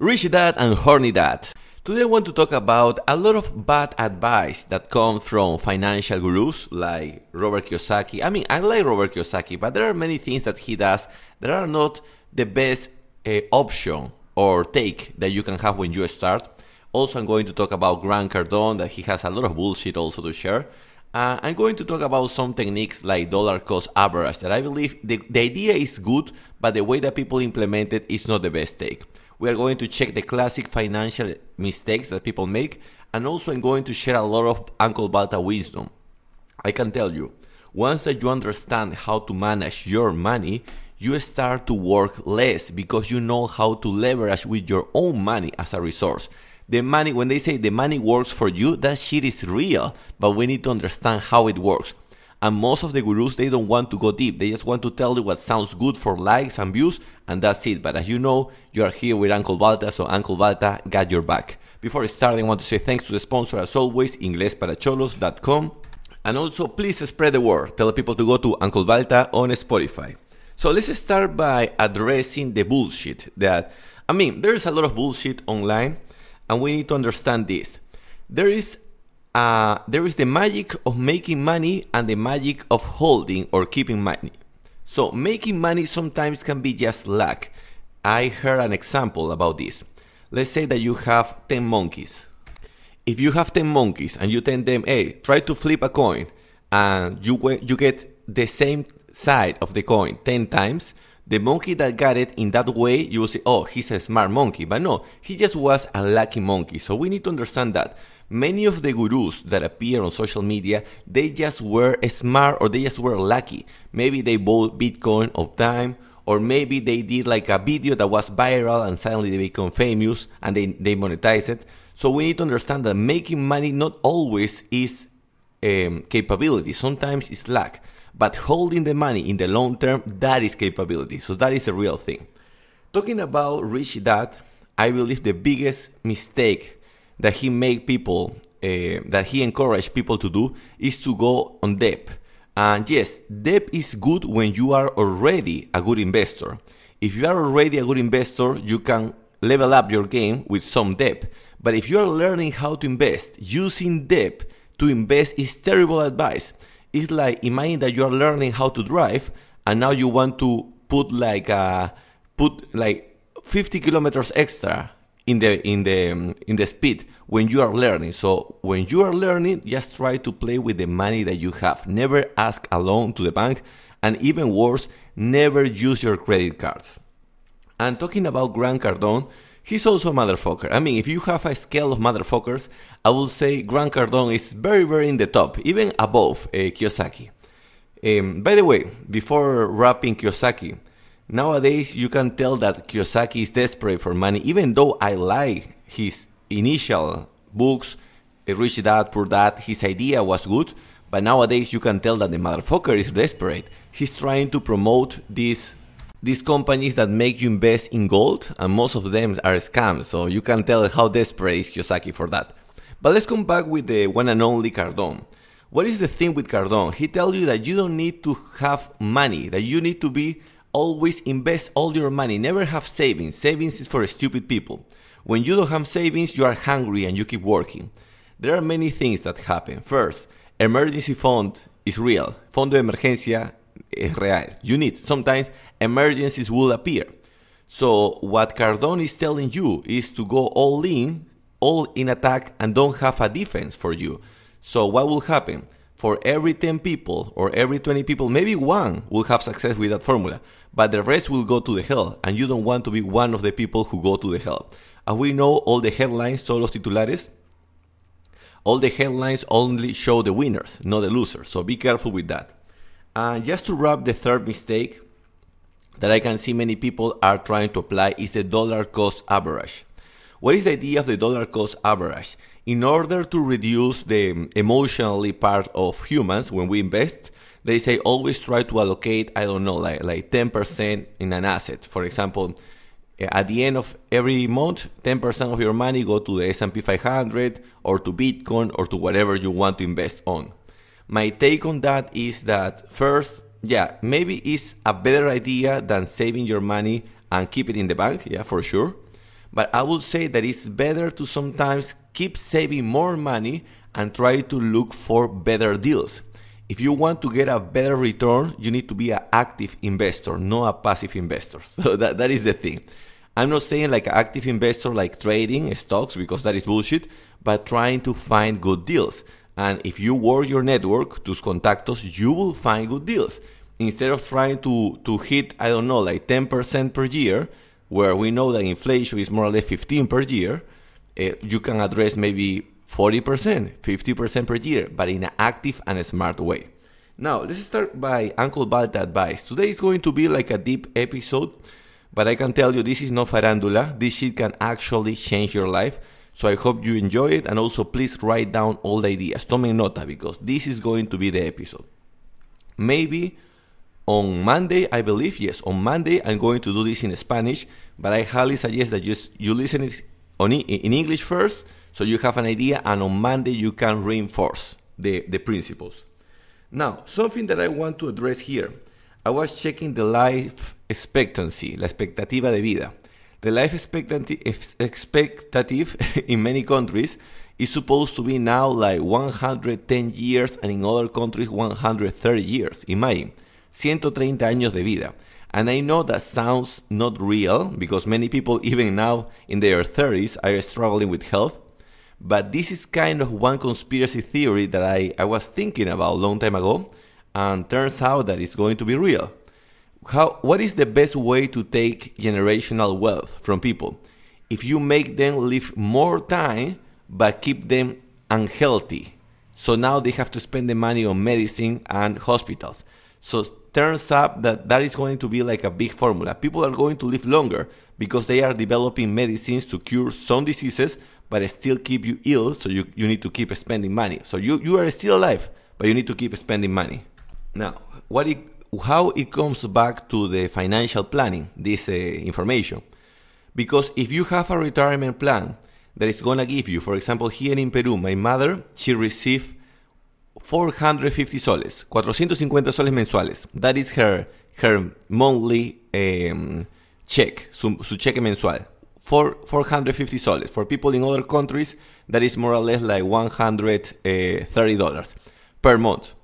Rich Dad and Horny Dad. Today I want to talk about a lot of bad advice that comes from financial gurus like Robert Kiyosaki. I mean, I like Robert Kiyosaki, but there are many things that he does that are not the best uh, option or take that you can have when you start. Also, I'm going to talk about Grant Cardone, that he has a lot of bullshit also to share. Uh, I'm going to talk about some techniques like dollar cost average that I believe the, the idea is good, but the way that people implement it is not the best take. We are going to check the classic financial mistakes that people make, and also I'm going to share a lot of Uncle Balta wisdom. I can tell you, once that you understand how to manage your money, you start to work less because you know how to leverage with your own money as a resource. The money, when they say the money works for you, that shit is real, but we need to understand how it works. And most of the gurus, they don't want to go deep. They just want to tell you what sounds good for likes and views, and that's it. But as you know, you are here with Uncle Balta, so Uncle Balta got your back. Before starting, I want to say thanks to the sponsor, as always, inglesparacholos.com. And also, please spread the word. Tell people to go to Uncle Balta on Spotify. So let's start by addressing the bullshit that, I mean, there's a lot of bullshit online, and we need to understand this. There is uh, there is the magic of making money and the magic of holding or keeping money. So, making money sometimes can be just luck. I heard an example about this. Let's say that you have 10 monkeys. If you have 10 monkeys and you tell them, hey, try to flip a coin, and you, you get the same side of the coin 10 times, the monkey that got it in that way, you will say, oh, he's a smart monkey. But no, he just was a lucky monkey. So we need to understand that many of the gurus that appear on social media, they just were smart or they just were lucky. Maybe they bought Bitcoin of time, or maybe they did like a video that was viral and suddenly they become famous and they, they monetize it. So we need to understand that making money not always is um, capability. Sometimes it's luck. But holding the money in the long term, that is capability. So that is the real thing. Talking about Rich Dad, I believe the biggest mistake that he make people uh, that he encourage people to do is to go on debt. And yes, debt is good when you are already a good investor. If you are already a good investor, you can level up your game with some debt. But if you are learning how to invest, using debt to invest is terrible advice. It's like imagine that you are learning how to drive and now you want to put like a, uh, put like 50 kilometers extra in the in the in the speed when you are learning. So when you are learning, just try to play with the money that you have. Never ask a loan to the bank, and even worse, never use your credit cards. And talking about Grant Cardone, he's also a motherfucker. I mean, if you have a scale of motherfuckers, I would say Grant Cardone is very, very in the top, even above uh, Kiyosaki. Um, by the way, before wrapping Kiyosaki, Nowadays, you can tell that Kiyosaki is desperate for money, even though I like his initial books, eh, Rich Dad, Poor Dad, his idea was good, but nowadays you can tell that the motherfucker is desperate. He's trying to promote these these companies that make you invest in gold, and most of them are scams, so you can tell how desperate is Kiyosaki for that. But let's come back with the one and only Cardone. What is the thing with Cardone? He tells you that you don't need to have money, that you need to be always invest all your money. Never have savings. Savings is for stupid people. When you don't have savings, you are hungry and you keep working. There are many things that happen. First, emergency fund is real. Fondo de emergencia es real. You need. Sometimes emergencies will appear. So what Cardone is telling you is to go all in, all in attack, and don't have a defense for you. So what will happen? For every 10 people or every 20 people, maybe one will have success with that formula but the rest will go to the hell, and you don't want to be one of the people who go to the hell. As we know, all the headlines, todos los titulares, all the headlines only show the winners, not the losers. So be careful with that. And just to wrap the third mistake that I can see many people are trying to apply is the dollar cost average. What is the idea of the dollar cost average? In order to reduce the emotionally part of humans when we invest, they say always try to allocate i don't know like like 10% in an asset. For example eh, at the end of every month 10% of your money go to the s&p 500 or to bitcoin or to whatever you want to invest on. My take on that is that first yeah maybe it's a better idea than saving your money and keep it in the bank yeah for sure. But I would say that it's better to sometimes keep saving more money and try to look for better deals. If you want to get a better return, you need to be an active investor, not a passive investor. So that, that is the thing. I'm not saying like an active investor like trading stocks because that is bullshit, but trying to find good deals. And if you work your network, tus contactos, you will find good deals. Instead of trying to, to hit, I don't know, like 10% per year, where we know that inflation is more or less 15 per year, uh, you can address maybe 40%, 50% per year, but in an active and smart way. Now, let's start by Uncle Balta advice. Today is going to be like a deep episode, but I can tell you this is no farandula. This shit can actually change your life. So I hope you enjoy it and also please write down all the ideas. Tome nota because this is going to be the episode. Maybe on Monday, I believe, yes, on Monday I'm going to do this in Spanish, but I highly suggest that you, you listen it on, in English first so you have an idea, and on Monday you can reinforce the, the principles. Now, something that I want to address here. I was checking the life expectancy, la expectativa de vida. The life expectancy expectative in many countries is supposed to be now like 110 years and in other countries 130 years. in Imagine, 130 años de vida. And I know that sounds not real because many people, even now in their 30s, are struggling with health. But this is kind of one conspiracy theory that I, I was thinking about a long time ago, and turns out that it's going to be real. How, what is the best way to take generational wealth from people? If you make them live more time, but keep them unhealthy. So now they have to spend the money on medicine and hospitals. So turns up that that is going to be like a big formula. People are going to live longer because they are developing medicines to cure some diseases, but still keep you ill. So you, you need to keep spending money. So you, you are still alive, but you need to keep spending money. Now, what it, how it comes back to the financial planning, this uh, information. Because if you have a retirement plan that is going to give you, for example, here in Peru, my mother, she received 450 soles, 450 soles mensuales. That is her, her monthly um, check, su, su cheque mensual. For 450 soles. For people in other countries, that is more or less like $130 uh, per month.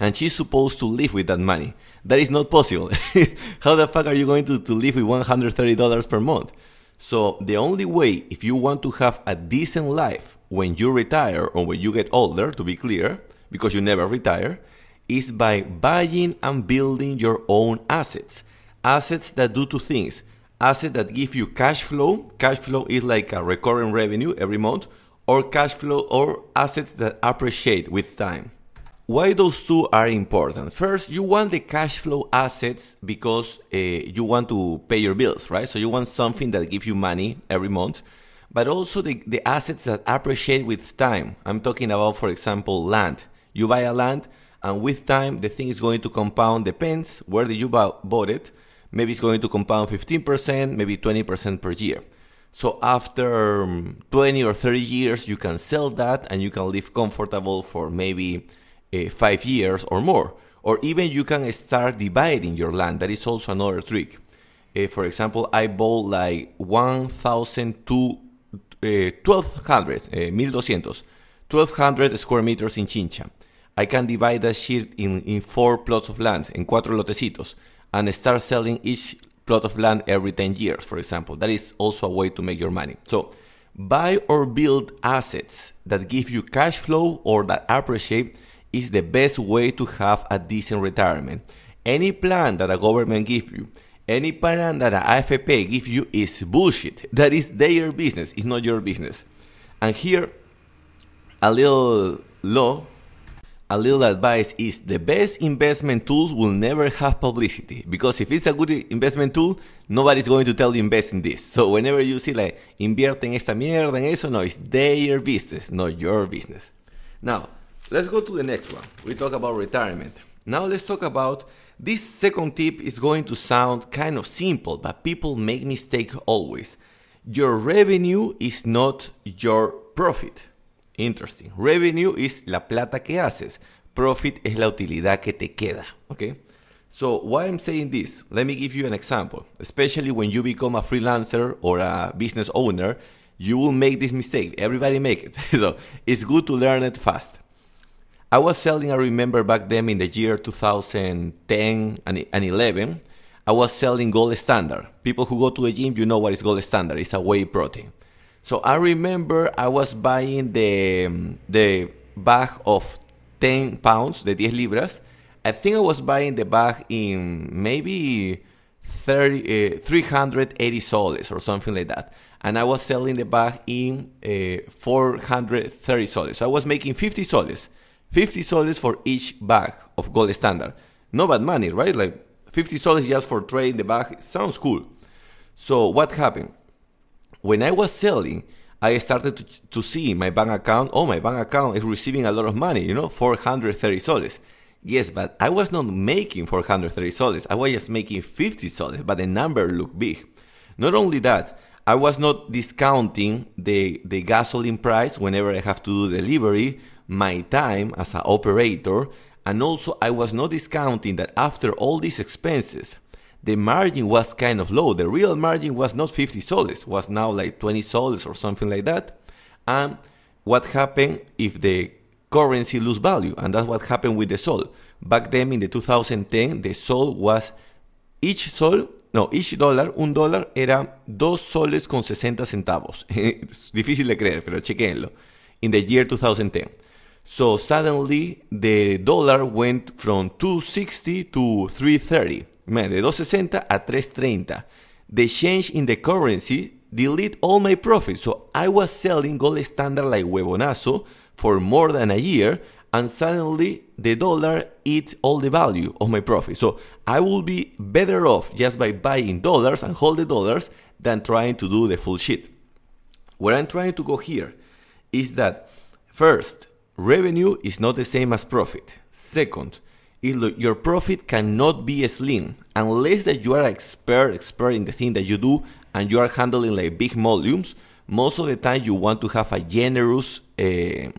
And she's supposed to live with that money. That is not possible. How the fuck are you going to, to live with $130 per month? So the only way, if you want to have a decent life when you retire or when you get older, to be clear, because you never retire, is by buying and building your own assets. Assets that do two things. Assets that give you cash flow. Cash flow is like a recurring revenue every month, or cash flow or assets that appreciate with time. Why those two are important? First, you want the cash flow assets because uh, you want to pay your bills, right? So you want something that gives you money every month, but also the, the assets that appreciate with time. I'm talking about, for example, land. You buy a land, and with time, the thing is going to compound. Depends where you bought it. Maybe it's going to compound 15%, maybe 20% per year. So after um, 20 or 30 years, you can sell that and you can live comfortable for maybe uh, five years or more. Or even you can start dividing your land. That is also another trick. Uh, for example, I bought like 1,000 to uh, 1,200, uh, 1,200, 1,200 square meters in Chincha. I can divide that shit in, in four plots of land, en cuatro lotecitos, and start selling each plot of land every 10 years, for example. That is also a way to make your money. So, buy or build assets that give you cash flow or that appreciate is the best way to have a decent retirement. Any plan that a government gives you, any plan that a AFP gives you is bullshit. That is their business, it's not your business. And here, a little law, a little advice is the best investment tools will never have publicity because if it's a good investment tool, nobody's going to tell you invest in this. So whenever you see like invierte en esta mierda, en eso, no, it's their business, not your business. Now, Let's go to the next one. We talk about retirement. Now let's talk about this second tip is going to sound kind of simple, but people make mistake always. Your revenue is not your profit. Interesting. Revenue is la plata que haces. Profit es la utilidad que te queda. Okay? So why I'm saying this? Let me give you an example. Especially when you become a freelancer or a business owner, you will make this mistake. Everybody make it. so it's good to learn it fast. I was selling, I remember back then in the year 2010 and 11, I was selling Gold Standard. People who go to the gym, you know what is Gold Standard. It's a whey protein. So I remember I was buying the, the bag of 10 pounds, the 10 libras. I think I was buying the bag in maybe 30, uh, 380 soles or something like that. And I was selling the bag in uh, 430 soles. So I was making 50 soles. 50 soles for each bag of gold standard. No bad money, right? Like 50 soles just for trading the bag. Sounds cool. So what happened? When I was selling, I started to, to see my bank account. Oh, my bank account is receiving a lot of money, you know, 430 soles. Yes, but I was not making 430 soles. I was just making 50 soles, but the number looked big. Not only that, I was not discounting the, the gasoline price whenever I have to do delivery, my time as an operator, and also I was not discounting that after all these expenses, the margin was kind of low. The real margin was not 50 soles, was now like 20 soles or something like that. And what happened if the currency lose value? And that's what happened with the sol. Back then in the 2010, the sol was each sol, no, each dollar, un dólar era 2 soles con 60 centavos. es difícil de creer, pero chequenlo. In the year 2010. So suddenly the dollar went from 260 to 330 de 260 a 330. The change in the currency delete all my profits. So I was selling gold standard like huevonazo for more than a year and suddenly the dollar eat all the value of my profit. So I will be better off just by buying dollars and hold the dollars than trying to do the full shit. What I'm trying to go here is that first, revenue is not the same as profit. Second, your profit cannot be slim unless that you are an expert expert in the thing that you do and you are handling like big volumes. Most of the time you want to have a generous uh,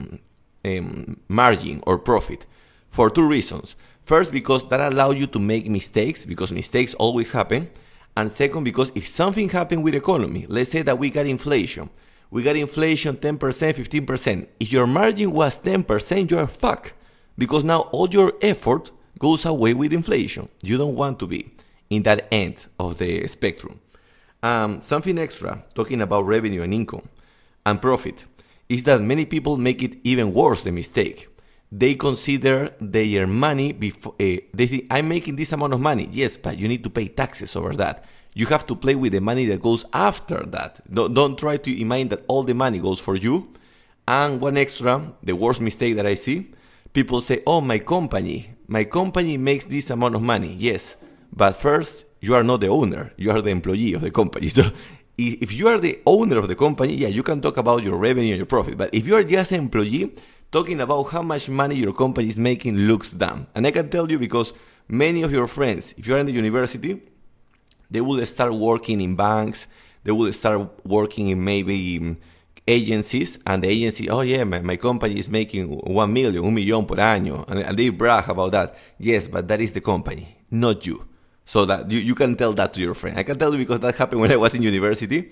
um, margin or profit for two reasons. First because that allows you to make mistakes because mistakes always happen. And second because if something happened with economy let's say that we got inflation we got inflation 10% 15% if your margin was 10% you're fucked because now all your effort goes away with inflation. You don't want to be in that end of the spectrum. Um, something extra, talking about revenue and income and profit, is that many people make it even worse the mistake. They consider their money before uh, they think I'm making this amount of money. Yes, but you need to pay taxes over that. You have to play with the money that goes after that. Don't, don't try to imagine that all the money goes for you. And one extra, the worst mistake that I see, people say, oh, my company, my company makes this amount of money. Yes, but first, you are not the owner, you are the employee of the company. So if you are the owner of the company, yeah, you can talk about your revenue and your profit. But if you are just an employee, talking about how much money your company is making looks dumb. And I can tell you because many of your friends, if you're in the university, they will start working in banks, they will start working in maybe mm, agencies and the agency, oh yeah, my, my company is making one million, un millón por año, and, and they brag about that. Yes, but that is the company, not you. So that you, you can tell that to your friend. I can tell you because that happened when I was in university,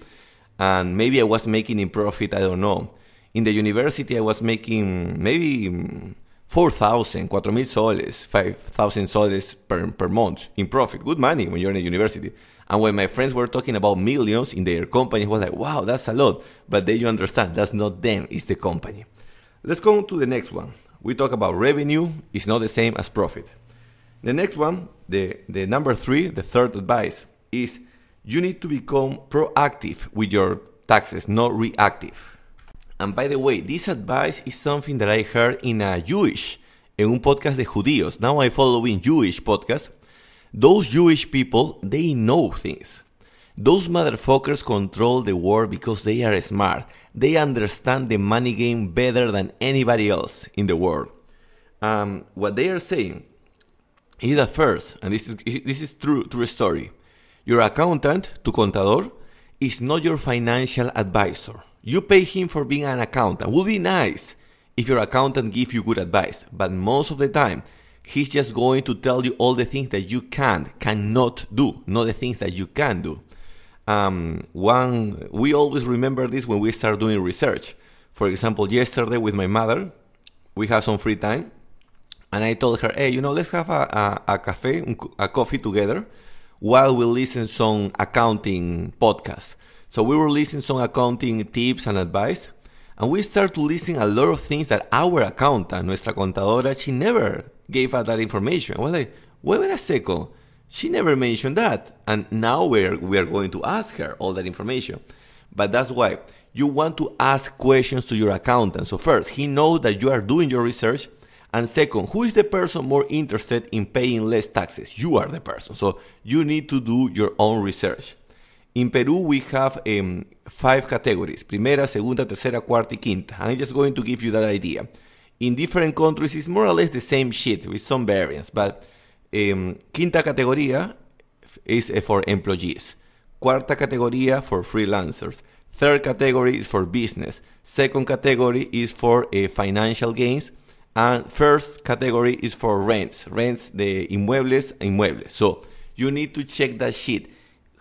and maybe I was making in profit, I don't know. In the university, I was making maybe 4,000, 4,000 soles, 5,000 soles per, per month in profit. Good money when you're in a university. And when my friends were talking about millions in their company, I was like, wow, that's a lot. But then you understand, that's not them, it's the company. Let's go to the next one. We talk about revenue is not the same as profit. The next one, the, the number three, the third advice, is you need to become proactive with your taxes, not reactive. And by the way, this advice is something that I heard in a Jewish, en un podcast de judíos. Now I'm following Jewish podcast those Jewish people, they know things. Those motherfuckers control the world because they are smart. They understand the money game better than anybody else in the world. Um, what they are saying is that first, and this is this is true true story. Your accountant, tu contador, is not your financial advisor. You pay him for being an accountant. Would be nice if your accountant give you good advice, but most of the time He's just going to tell you all the things that you can't, cannot do, not the things that you can do. Um, one, we always remember this when we start doing research. For example, yesterday with my mother, we had some free time, and I told her, "Hey, you know, let's have a, a, a cafe, a coffee together, while we listen some accounting podcasts." So we were listening some accounting tips and advice, and we start to listen a lot of things that our accountant, nuestra contadora, she never gave us that information. We're like, wait a second she never mentioned that. And now we're, we are going to ask her all that information. But that's why you want to ask questions to your accountant. So, first, he knows that you are doing your research. And second, who is the person more interested in paying less taxes? You are the person. So, you need to do your own research. In Peru, we have um, five categories primera, segunda, tercera, cuarta, y quinta. I'm just going to give you that idea. In different countries, it's more or less the same shit with some variants, but um, quinta categoría is eh, for employees. Cuarta categoría for freelancers. Third category is for business. Second category is for uh, financial gains. And first category is for rents. Rents the inmuebles, inmuebles. So you need to check that shit.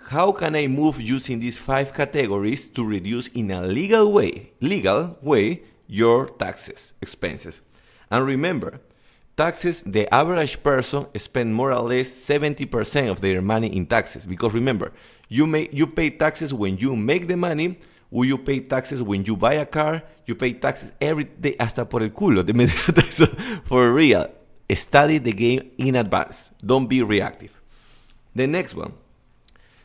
How can I move using these five categories to reduce in a legal way, legal way, your taxes, expenses? And remember, taxes, the average person spend more or less 70% of their money in taxes. Because remember, you make you pay taxes when you make the money, or you pay taxes when you buy a car, you pay taxes every day, hasta por el culo. For real, study the game in advance. Don't be reactive. The next one.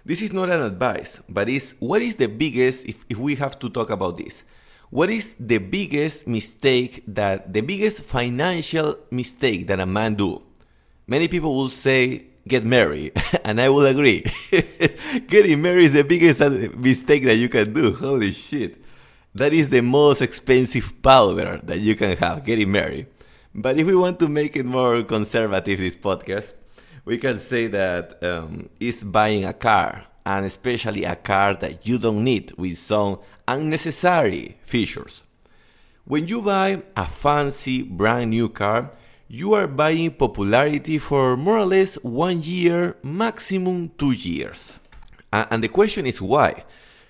This is not an advice, but is what is the biggest, if, if we have to talk about this, what is the biggest mistake that the biggest financial mistake that a man do? Many people will say get married, and I will agree. Getting married is the biggest uh, mistake that you can do. Holy shit. That is the most expensive powder that you can have, getting married. But if we want to make it more conservative, this podcast, we can say that um, it's buying a car, and especially a car that you don't need with some unnecessary features. When you buy a fancy brand new car, you are buying popularity for more or less one year, maximum two years. and the question is why?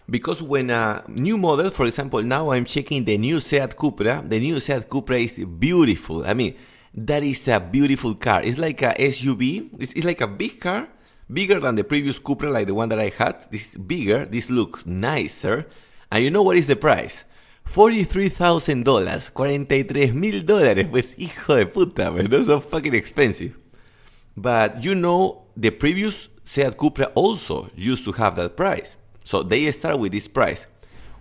Because when a new model, for example, now I'm checking the new Seat Cupra, the new Seat Cupra is beautiful. I mean, that is a beautiful car. It's like a SUV, it's, it's like a big car, bigger than the previous Cupra, like the one that I had. This is bigger, this looks nicer and you know what is the price? $43,000, 43 mil dólares. Pues hijo de puta, man. Those are fucking expensive. But you know, the previous Seat Cupra also used to have that price. So they start with this price.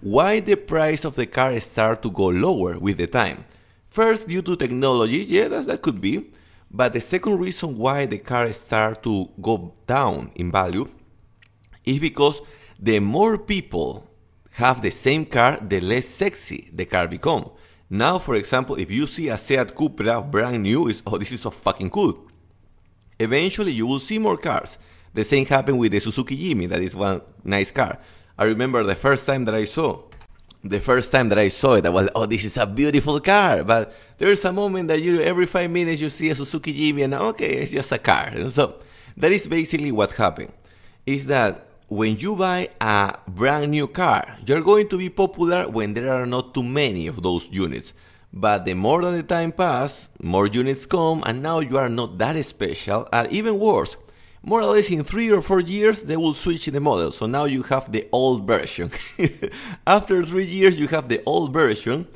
Why the price of the car start to go lower with the time? First, due to technology, yeah, that, that could be. But the second reason why the car start to go down in value is because the more people have the same car, the less sexy the car become. Now, for example, if you see a Seat Cupra brand new, is oh, this is so fucking cool. Eventually, you will see more cars. The same happened with the Suzuki Jimny, that is one nice car. I remember the first time that I saw, the first time that I saw it, I was, oh, this is a beautiful car. But there's a moment that you, every five minutes, you see a Suzuki Jimny, and okay, it's just a car. And so that is basically what happened. Is that when you buy a brand new car, you're going to be popular when there are not too many of those units. But the more that the time pass, more units come, and now you are not that special, and even worse, more or less in three or four years they will switch the model. So now you have the old version. After three years, you have the old version.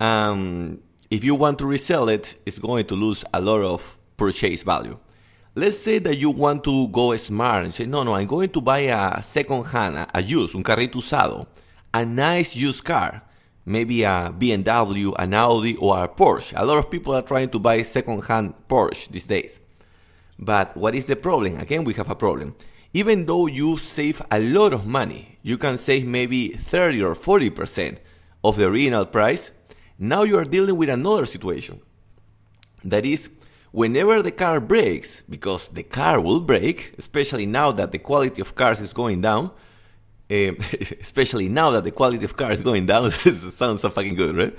Um, if you want to resell it, it's going to lose a lot of purchase value. Let's say that you want to go smart and say, no, no, I'm going to buy a second hand, a, used, un carrito usado, a nice used car, maybe a BMW, an Audi, or a Porsche. A lot of people are trying to buy second hand Porsche these days. But what is the problem? Again, we have a problem. Even though you save a lot of money, you can save maybe 30 or 40% of the original price, now you are dealing with another situation. That is, whenever the car breaks, because the car will break, especially now that the quality of cars is going down, um, especially now that the quality of cars is going down, this sounds so fucking good, right?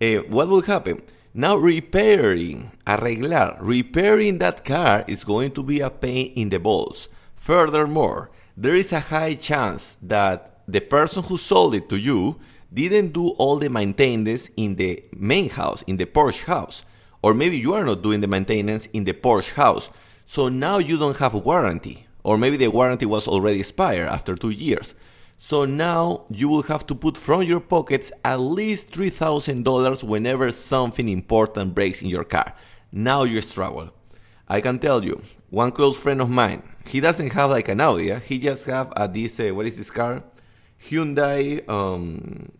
Uh, what will happen? Now repairing, arreglar, repairing that car is going to be a pain in the balls. Furthermore, there is a high chance that the person who sold it to you didn't do all the maintenance in the main house, in the Porsche house. Or maybe you are not doing the maintenance in the Porsche house. So now you don't have a warranty. Or maybe the warranty was already expired after two years. So now you will have to put from your pockets at least $3,000 whenever something important breaks in your car. Now you struggle. I can tell you, one close friend of mine, he doesn't have like an Audi, he just have a this, uh, what is this car? Hyundai, um,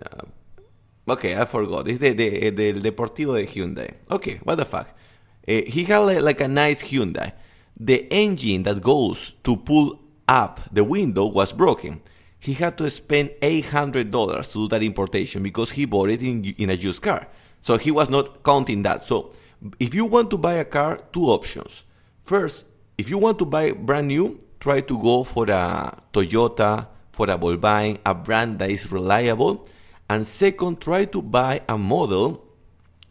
uh, okay, I forgot. It's the, the, the Deportivo de Hyundai. Okay, what the fuck? Uh, he had like, like a nice Hyundai. The engine that goes to pull up the window was broken he had to spend $800 to do that importation because he bought it in, in a used car. So he was not counting that. So if you want to buy a car, two options. First, if you want to buy brand new, try to go for a Toyota, for a Volkswagen, a brand that is reliable. And second, try to buy a model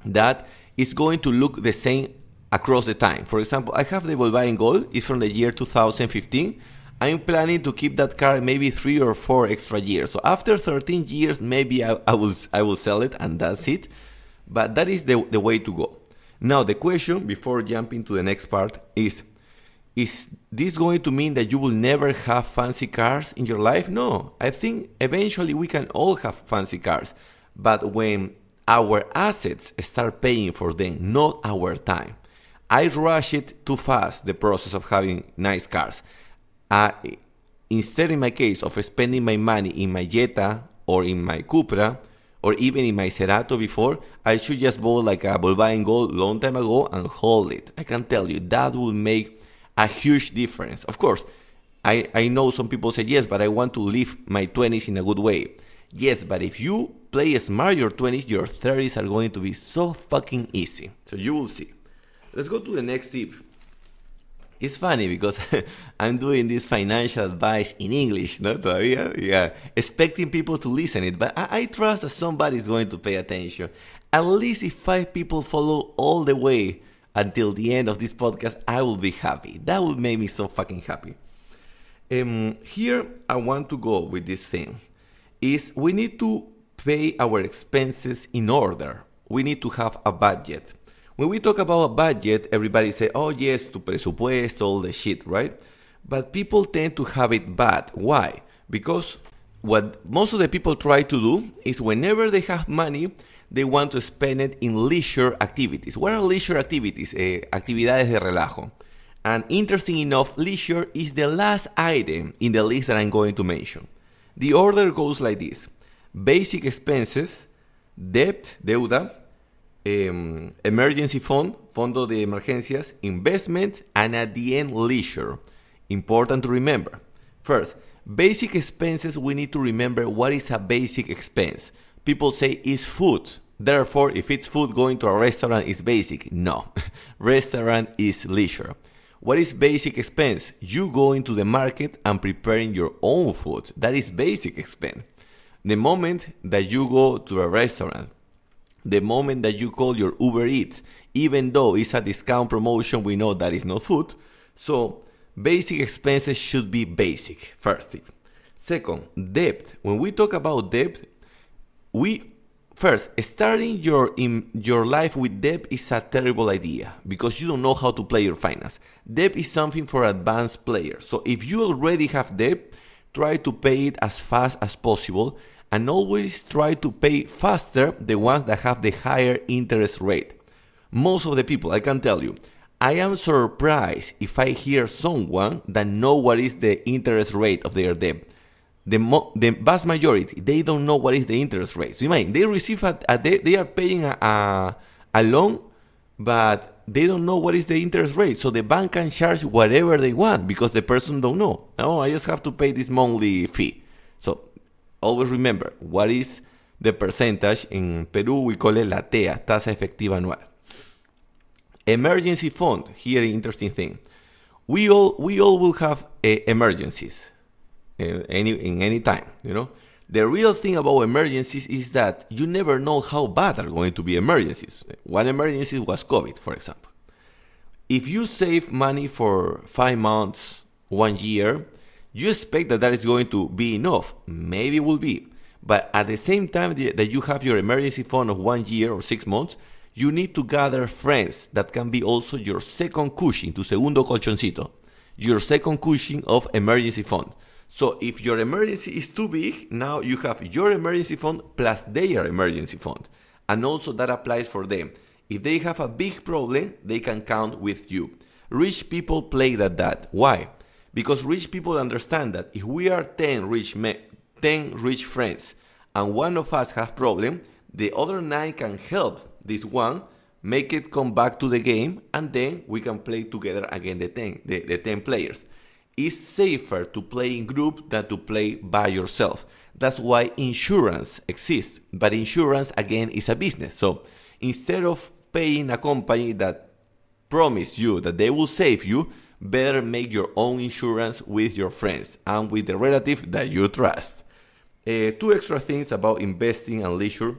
that is going to look the same across the time. For example, I have the Volkswagen Gol, it's from the year 2015 I'm planning to keep that car maybe three or four extra years. So after 13 years, maybe I, I will I will sell it and that's it. But that is the, the way to go. Now the question before jumping to the next part is is this going to mean that you will never have fancy cars in your life? No. I think eventually we can all have fancy cars. But when our assets start paying for them, not our time. I rush it too fast, the process of having nice cars uh, instead in my case of spending my money in my Jetta or in my Cupra or even in my Cerato before, I should just buy like a Volkswagen Gol long time ago and hold it. I can tell you that will make a huge difference. Of course, I, I know some people say yes, but I want to live my 20s in a good way. Yes, but if you play smart your 20s, your 30s are going to be so fucking easy. So you will see. Let's go to the next tip it's funny because I'm doing this financial advice in English, no? Todavía, yeah, expecting people to listen it, but I, I trust that somebody is going to pay attention. At least if five people follow all the way until the end of this podcast, I will be happy. That would make me so fucking happy. Um, here, I want to go with this thing: is we need to pay our expenses in order. We need to have a budget. When we talk about a budget, everybody say, oh yes, to presupuesto, all the shit, right? But people tend to have it bad. Why? Because what most of the people try to do is whenever they have money, they want to spend it in leisure activities. What are leisure activities? Eh, actividades de relajo. And interesting enough, leisure is the last item in the list that I'm going to mention. The order goes like this basic expenses, debt, deuda, um, emergency fund, fondo de emergencias, investment, and at the end, leisure. Important to remember. First, basic expenses, we need to remember what is a basic expense. People say it's food. Therefore, if it's food, going to a restaurant is basic. No, restaurant is leisure. What is basic expense? You going to the market and preparing your own food. That is basic expense. The moment that you go to a restaurant the moment that you call your Uber Eats, even though it's a discount promotion, we know that is not food. So basic expenses should be basic, first tip. Second, debt. When we talk about debt, we first starting your in your life with debt is a terrible idea because you don't know how to play your finance. Debt is something for advanced players. So if you already have debt, try to pay it as fast as possible and always try to pay faster the ones that have the higher interest rate. Most of the people, I can tell you, I am surprised if I hear someone that know what is the interest rate of their debt. The, mo- the vast majority, they don't know what is the interest rate. So you mean they receive a, a they are paying a, a, a loan, but they don't know what is the interest rate. So the bank can charge whatever they want because the person don't know. Oh, I just have to pay this monthly fee. So always remember what is the percentage. In Peru, we call it la TEA, tasa efectiva anual. Emergency fund. Here, interesting thing. We all we all will have uh, emergencies uh, any in any time. You know, The real thing about emergencies is that you never know how bad are going to be emergencies. One emergency was COVID, for example. If you save money for five months, one year, you expect that that is going to be enough. Maybe it will be. But at the same time that you have your emergency fund of one year or six months, you need to gather friends that can be also your second cushion, tu segundo colchoncito, your second cushion of emergency fund. So if your emergency is too big, now you have your emergency fund plus their emergency fund. And also that applies for them. If they have a big problem, they can count with you. Rich people play that that. Why? Because rich people understand that if we are 10 rich men, 10 rich friends and one of us has problem, the other 9 can help this one make it come back to the game and then we can play together again the 10 the, the 10 players it's safer to play in group than to play by yourself. That's why insurance exists. But insurance, again, is a business. So instead of paying a company that promise you that they will save you, better make your own insurance with your friends and with the relative that you trust. Uh, two extra things about investing and leisure.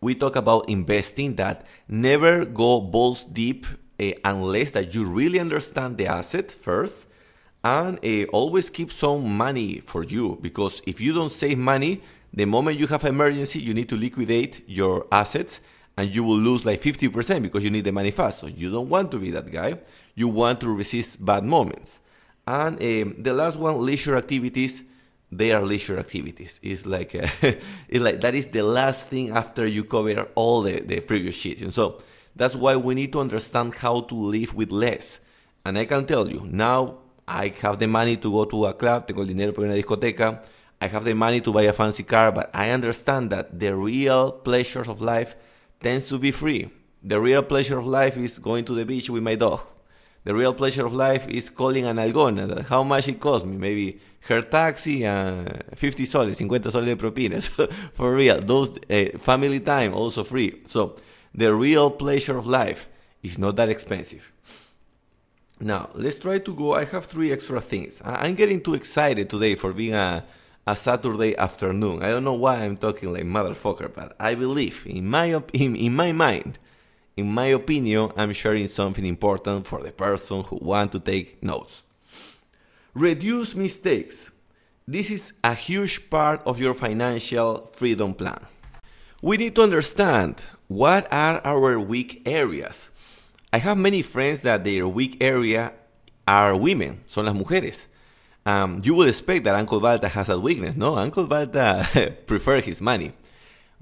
We talk about investing that never go balls deep uh, unless that you really understand the asset first and uh, always keep some money for you because if you don't save money the moment you have emergency you need to liquidate your assets and you will lose like 50% because you need the money fast so you don't want to be that guy you want to resist bad moments. And um, the last one leisure activities they are leisure activities. It's like uh, it's like that is the last thing after you cover all the, the previous shit. And so that's why we need to understand how to live with less. And i can tell you now I have the money to go to a club, tengo el dinero para una discoteca, I have the money to buy a fancy car, but I understand that the real pleasures of life tends to be free. The real pleasure of life is going to the beach with my dog. The real pleasure of life is calling an algona. How much it cost me? Maybe her taxi and 50 soles, 50 soles de propina. So for real, those uh, family time also free. So the real pleasure of life is not that expensive. Now, let's try to go. I have three extra things. I'm getting too excited today for being a, a Saturday afternoon. I don't know why I'm talking like motherfucker, but I believe, in my, op- in, in my mind, in my opinion, I'm sharing something important for the person who want to take notes. Reduce mistakes. This is a huge part of your financial freedom plan. We need to understand what are our weak areas I have many friends that their weak area are women, son las mujeres. Um, you would expect that Uncle Balta has a weakness, no? Uncle Balta prefers his money.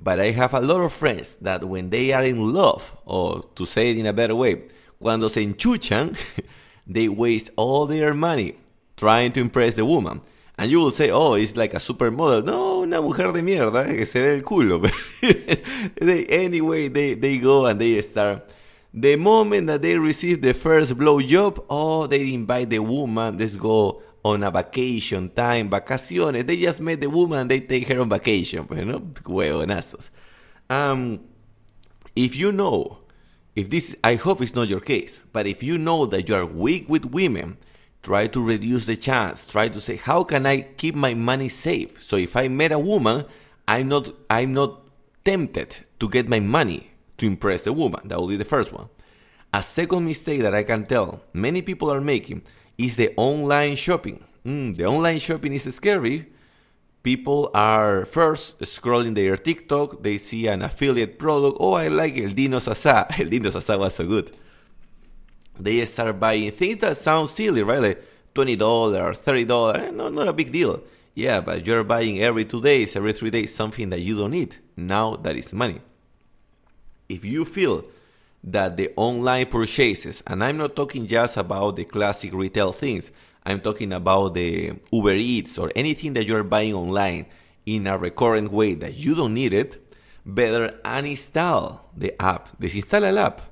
But I have a lot of friends that when they are in love, or to say it in a better way, cuando se enchuchan, they waste all their money trying to impress the woman. And you will say, oh, it's like a supermodel. No, una mujer de mierda eh, que se ve el culo. they, anyway, they, they go and they start the moment that they receive the first blow job, oh, they invite the woman, let's go on a vacation time, vacaciones. They just met the woman, they take her on vacation, pues, ¿no? Huevonazos. Um, if you know, if this, I hope it's not your case, but if you know that you are weak with women, try to reduce the chance. Try to say, how can I keep my money safe? So if I met a woman, I'm not, I'm not tempted to get my money to impress the woman. That will be the first one. A second mistake that I can tell many people are making is the online shopping. Mm, the online shopping is scary. People are first scrolling their TikTok, they see an affiliate product. Oh, I like El Dino Sasa. El Dino Sasa was so good. They start buying things that sound silly, right? Like $20, $30, eh, no, not a big deal. Yeah, but you're buying every two days, every three days, something that you don't need. Now that is money if you feel that the online purchases, and I'm not talking just about the classic retail things, I'm talking about the Uber Eats or anything that you're buying online in a recurrent way that you don't need it, better uninstall the app. Disinstall the app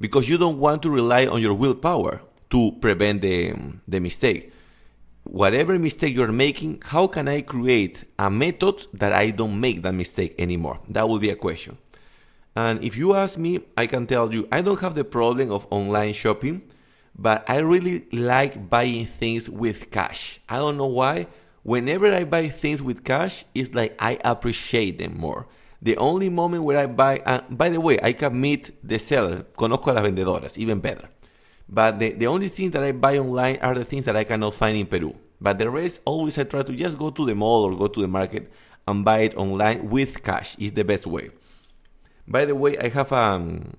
because you don't want to rely on your willpower to prevent the, the mistake. Whatever mistake you're making, how can I create a method that I don't make that mistake anymore? That would be a question. And if you ask me, I can tell you I don't have the problem of online shopping, but I really like buying things with cash. I don't know why. whenever I buy things with cash, it's like I appreciate them more. The only moment where I buy, uh, by the way, I can meet the seller, conozco a las vendedoras, even better. But the, the only things that I buy online are the things that I cannot find in Peru. But the rest, always I try to just go to the mall or go to the market and buy it online with cash. Is the best way. By the way, I have um,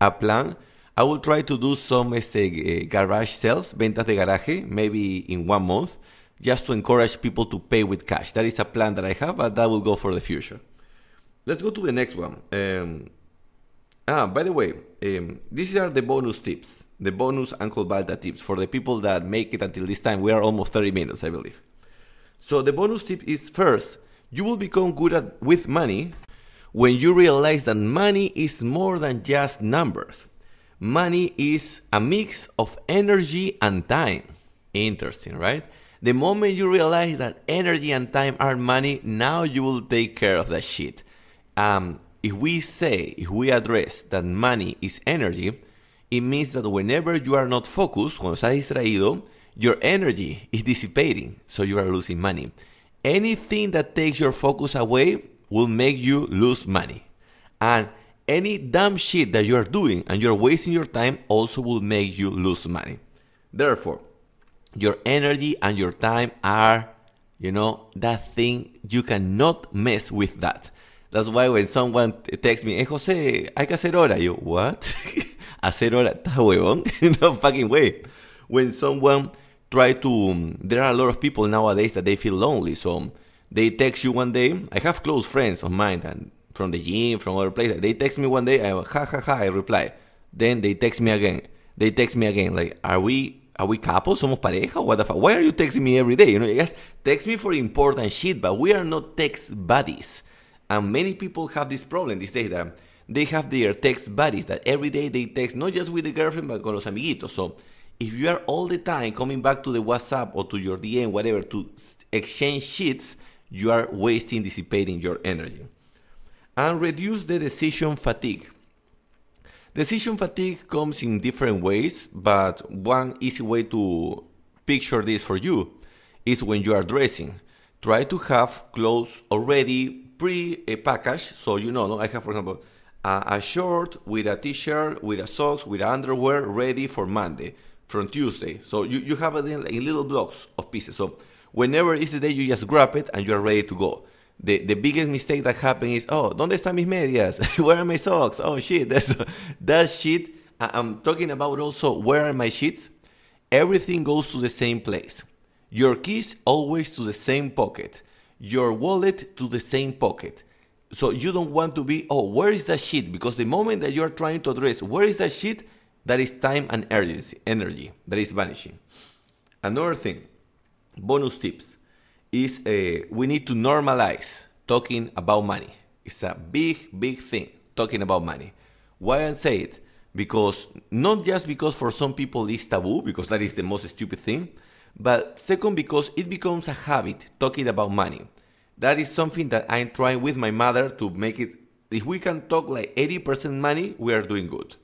a plan. I will try to do some este, garage sales, ventas de garaje, maybe in one month, just to encourage people to pay with cash. That is a plan that I have, but that will go for the future. Let's go to the next one. Um, ah, by the way, um, these are the bonus tips, the bonus Uncle Balta tips for the people that make it until this time. We are almost 30 minutes, I believe. So the bonus tip is first, you will become good at with money when you realize that money is more than just numbers. Money is a mix of energy and time. Interesting, right? The moment you realize that energy and time are money, now you will take care of that shit. Um, if we say, if we address that money is energy, it means that whenever you are not focused, cuando estás distraído, your energy is dissipating, so you are losing money. Anything that takes your focus away will make you lose money. And any dumb shit that you're doing and you're wasting your time also will make you lose money. Therefore, your energy and your time are, you know, that thing you cannot mess with that. That's why when someone texts me, hey Jose, hay que hacer hora. You, what? hacer hora? ¿Estás huevón? no fucking way. When someone try to, um, there are a lot of people nowadays that they feel lonely. So they text you one day. I have close friends of mine and from the gym, from other places. They text me one day. I ha ha ha. I reply. Then they text me again. They text me again. Like, are we are we couples? Somos pareja? What the fuck? Why are you texting me every day? You know, yes, text me for important shit, but we are not text buddies. And many people have this problem these days that they have their text buddies that every day they text not just with the girlfriend but con los amiguitos. So if you are all the time coming back to the WhatsApp or to your DM, whatever, to exchange sheets, you are wasting, dissipating your energy. And reduce the decision fatigue. Decision fatigue comes in different ways, but one easy way to picture this for you is when you are dressing. Try to have clothes already pre-packaged. So you know, no? I have, for example, a, a short with a t-shirt, with a socks, with underwear ready for Monday, from Tuesday. So you, you have it in, in little blocks of pieces. So whenever is the day, you just grab it and you are ready to go. The, the biggest mistake that happens is, oh, ¿dónde están mis medias? where are my socks? Oh shit, that's that shit. I'm talking about also where are my sheets? Everything goes to the same place. Your keys always to the same pocket your wallet to the same pocket. So you don't want to be, oh, where is that shit? Because the moment that you're trying to address where is that shit, that is time and urgency, energy that is vanishing. Another thing, bonus tips, is uh, we need to normalize talking about money. It's a big, big thing, talking about money. Why I say it? Because not just because for some people it's taboo, because that is the most stupid thing, but second, because it becomes a habit talking about money. That is something that I'm trying with my mother to make it. If we can talk like 80% money, we are doing good.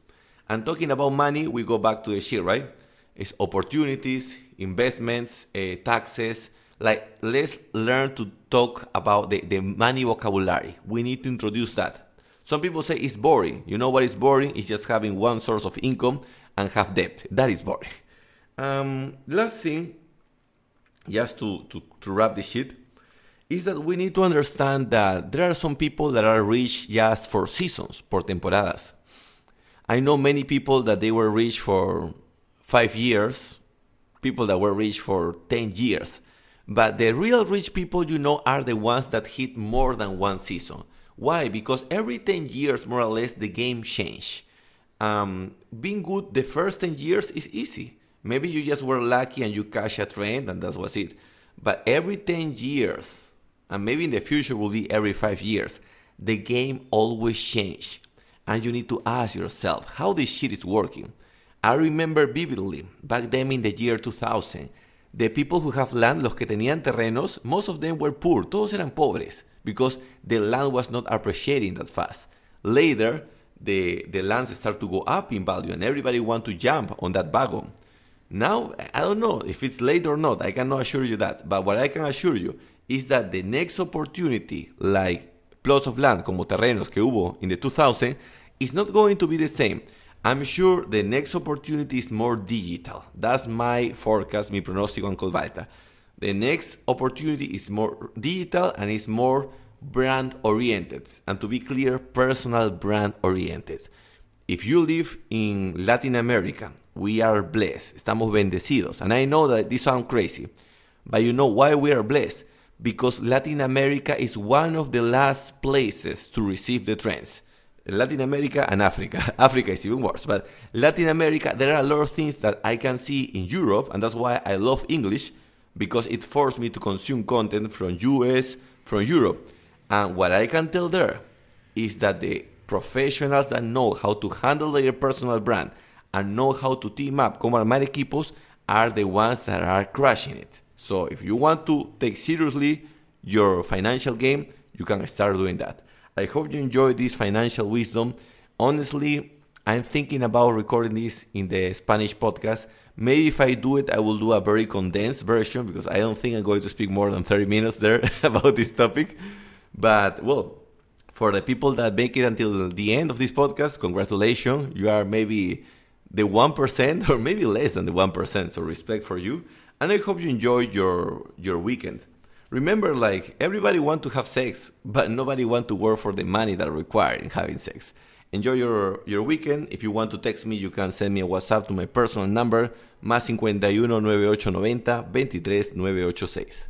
And talking about money, we go back to the shit, right? It's opportunities, investments, uh, taxes. Like, let's learn to talk about the, the money vocabulary. We need to introduce that. Some people say it's boring. You know what is boring? It's just having one source of income and have debt. That is boring. Um, last thing just to, to, to wrap this shit, is that we need to understand that there are some people that are rich just for seasons, por temporadas. I know many people that they were rich for five years, people that were rich for 10 years. But the real rich people you know are the ones that hit more than one season. Why? Because every 10 years, more or less, the game change. Um, being good the first 10 years is easy. Maybe you just were lucky and you catch a trend and that was it. But every 10 years, and maybe in the future will be every five years, the game always change. And you need to ask yourself how this shit is working. I remember vividly back then in the year 2000, the people who have land, los que tenían terrenos, most of them were poor, todos eran pobres, because the land was not appreciating that fast. Later, the, the lands start to go up in value and everybody want to jump on that wagon. Now, I don't know if it's late or not, I cannot assure you that, but what I can assure you is that the next opportunity, like plots of land como terrenos que hubo in the 2000, is not going to be the same. I'm sure the next opportunity is more digital. That's my forecast, mi pronóstico, Uncle Balta. The next opportunity is more digital and is more brand oriented. And to be clear, personal brand oriented. If you live in Latin America, we are blessed. Estamos bendecidos. And I know that this sounds crazy, but you know why we are blessed? Because Latin America is one of the last places to receive the trends. Latin America and Africa. Africa is even worse, but Latin America, there are a lot of things that I can see in Europe, and that's why I love English because it forced me to consume content from US, from Europe. And what I can tell there is that the professionals that know how to handle their personal brand and know how to team up como armar equipos are the ones that are crushing it. So if you want to take seriously your financial game, you can start doing that. I hope you enjoy this financial wisdom. Honestly, I'm thinking about recording this in the Spanish podcast. Maybe if I do it, I will do a very condensed version because I don't think I'm going to speak more than 30 minutes there about this topic. But well, for the people that make it until the end of this podcast, congratulations. You are maybe the 1% or maybe less than the 1%. So respect for you. And I hope you enjoyed your your weekend. Remember like everybody want to have sex, but nobody want to work for the money that required in having sex. Enjoy your, your weekend. If you want to text me, you can send me a WhatsApp to my personal number, más 51 9890 23 986.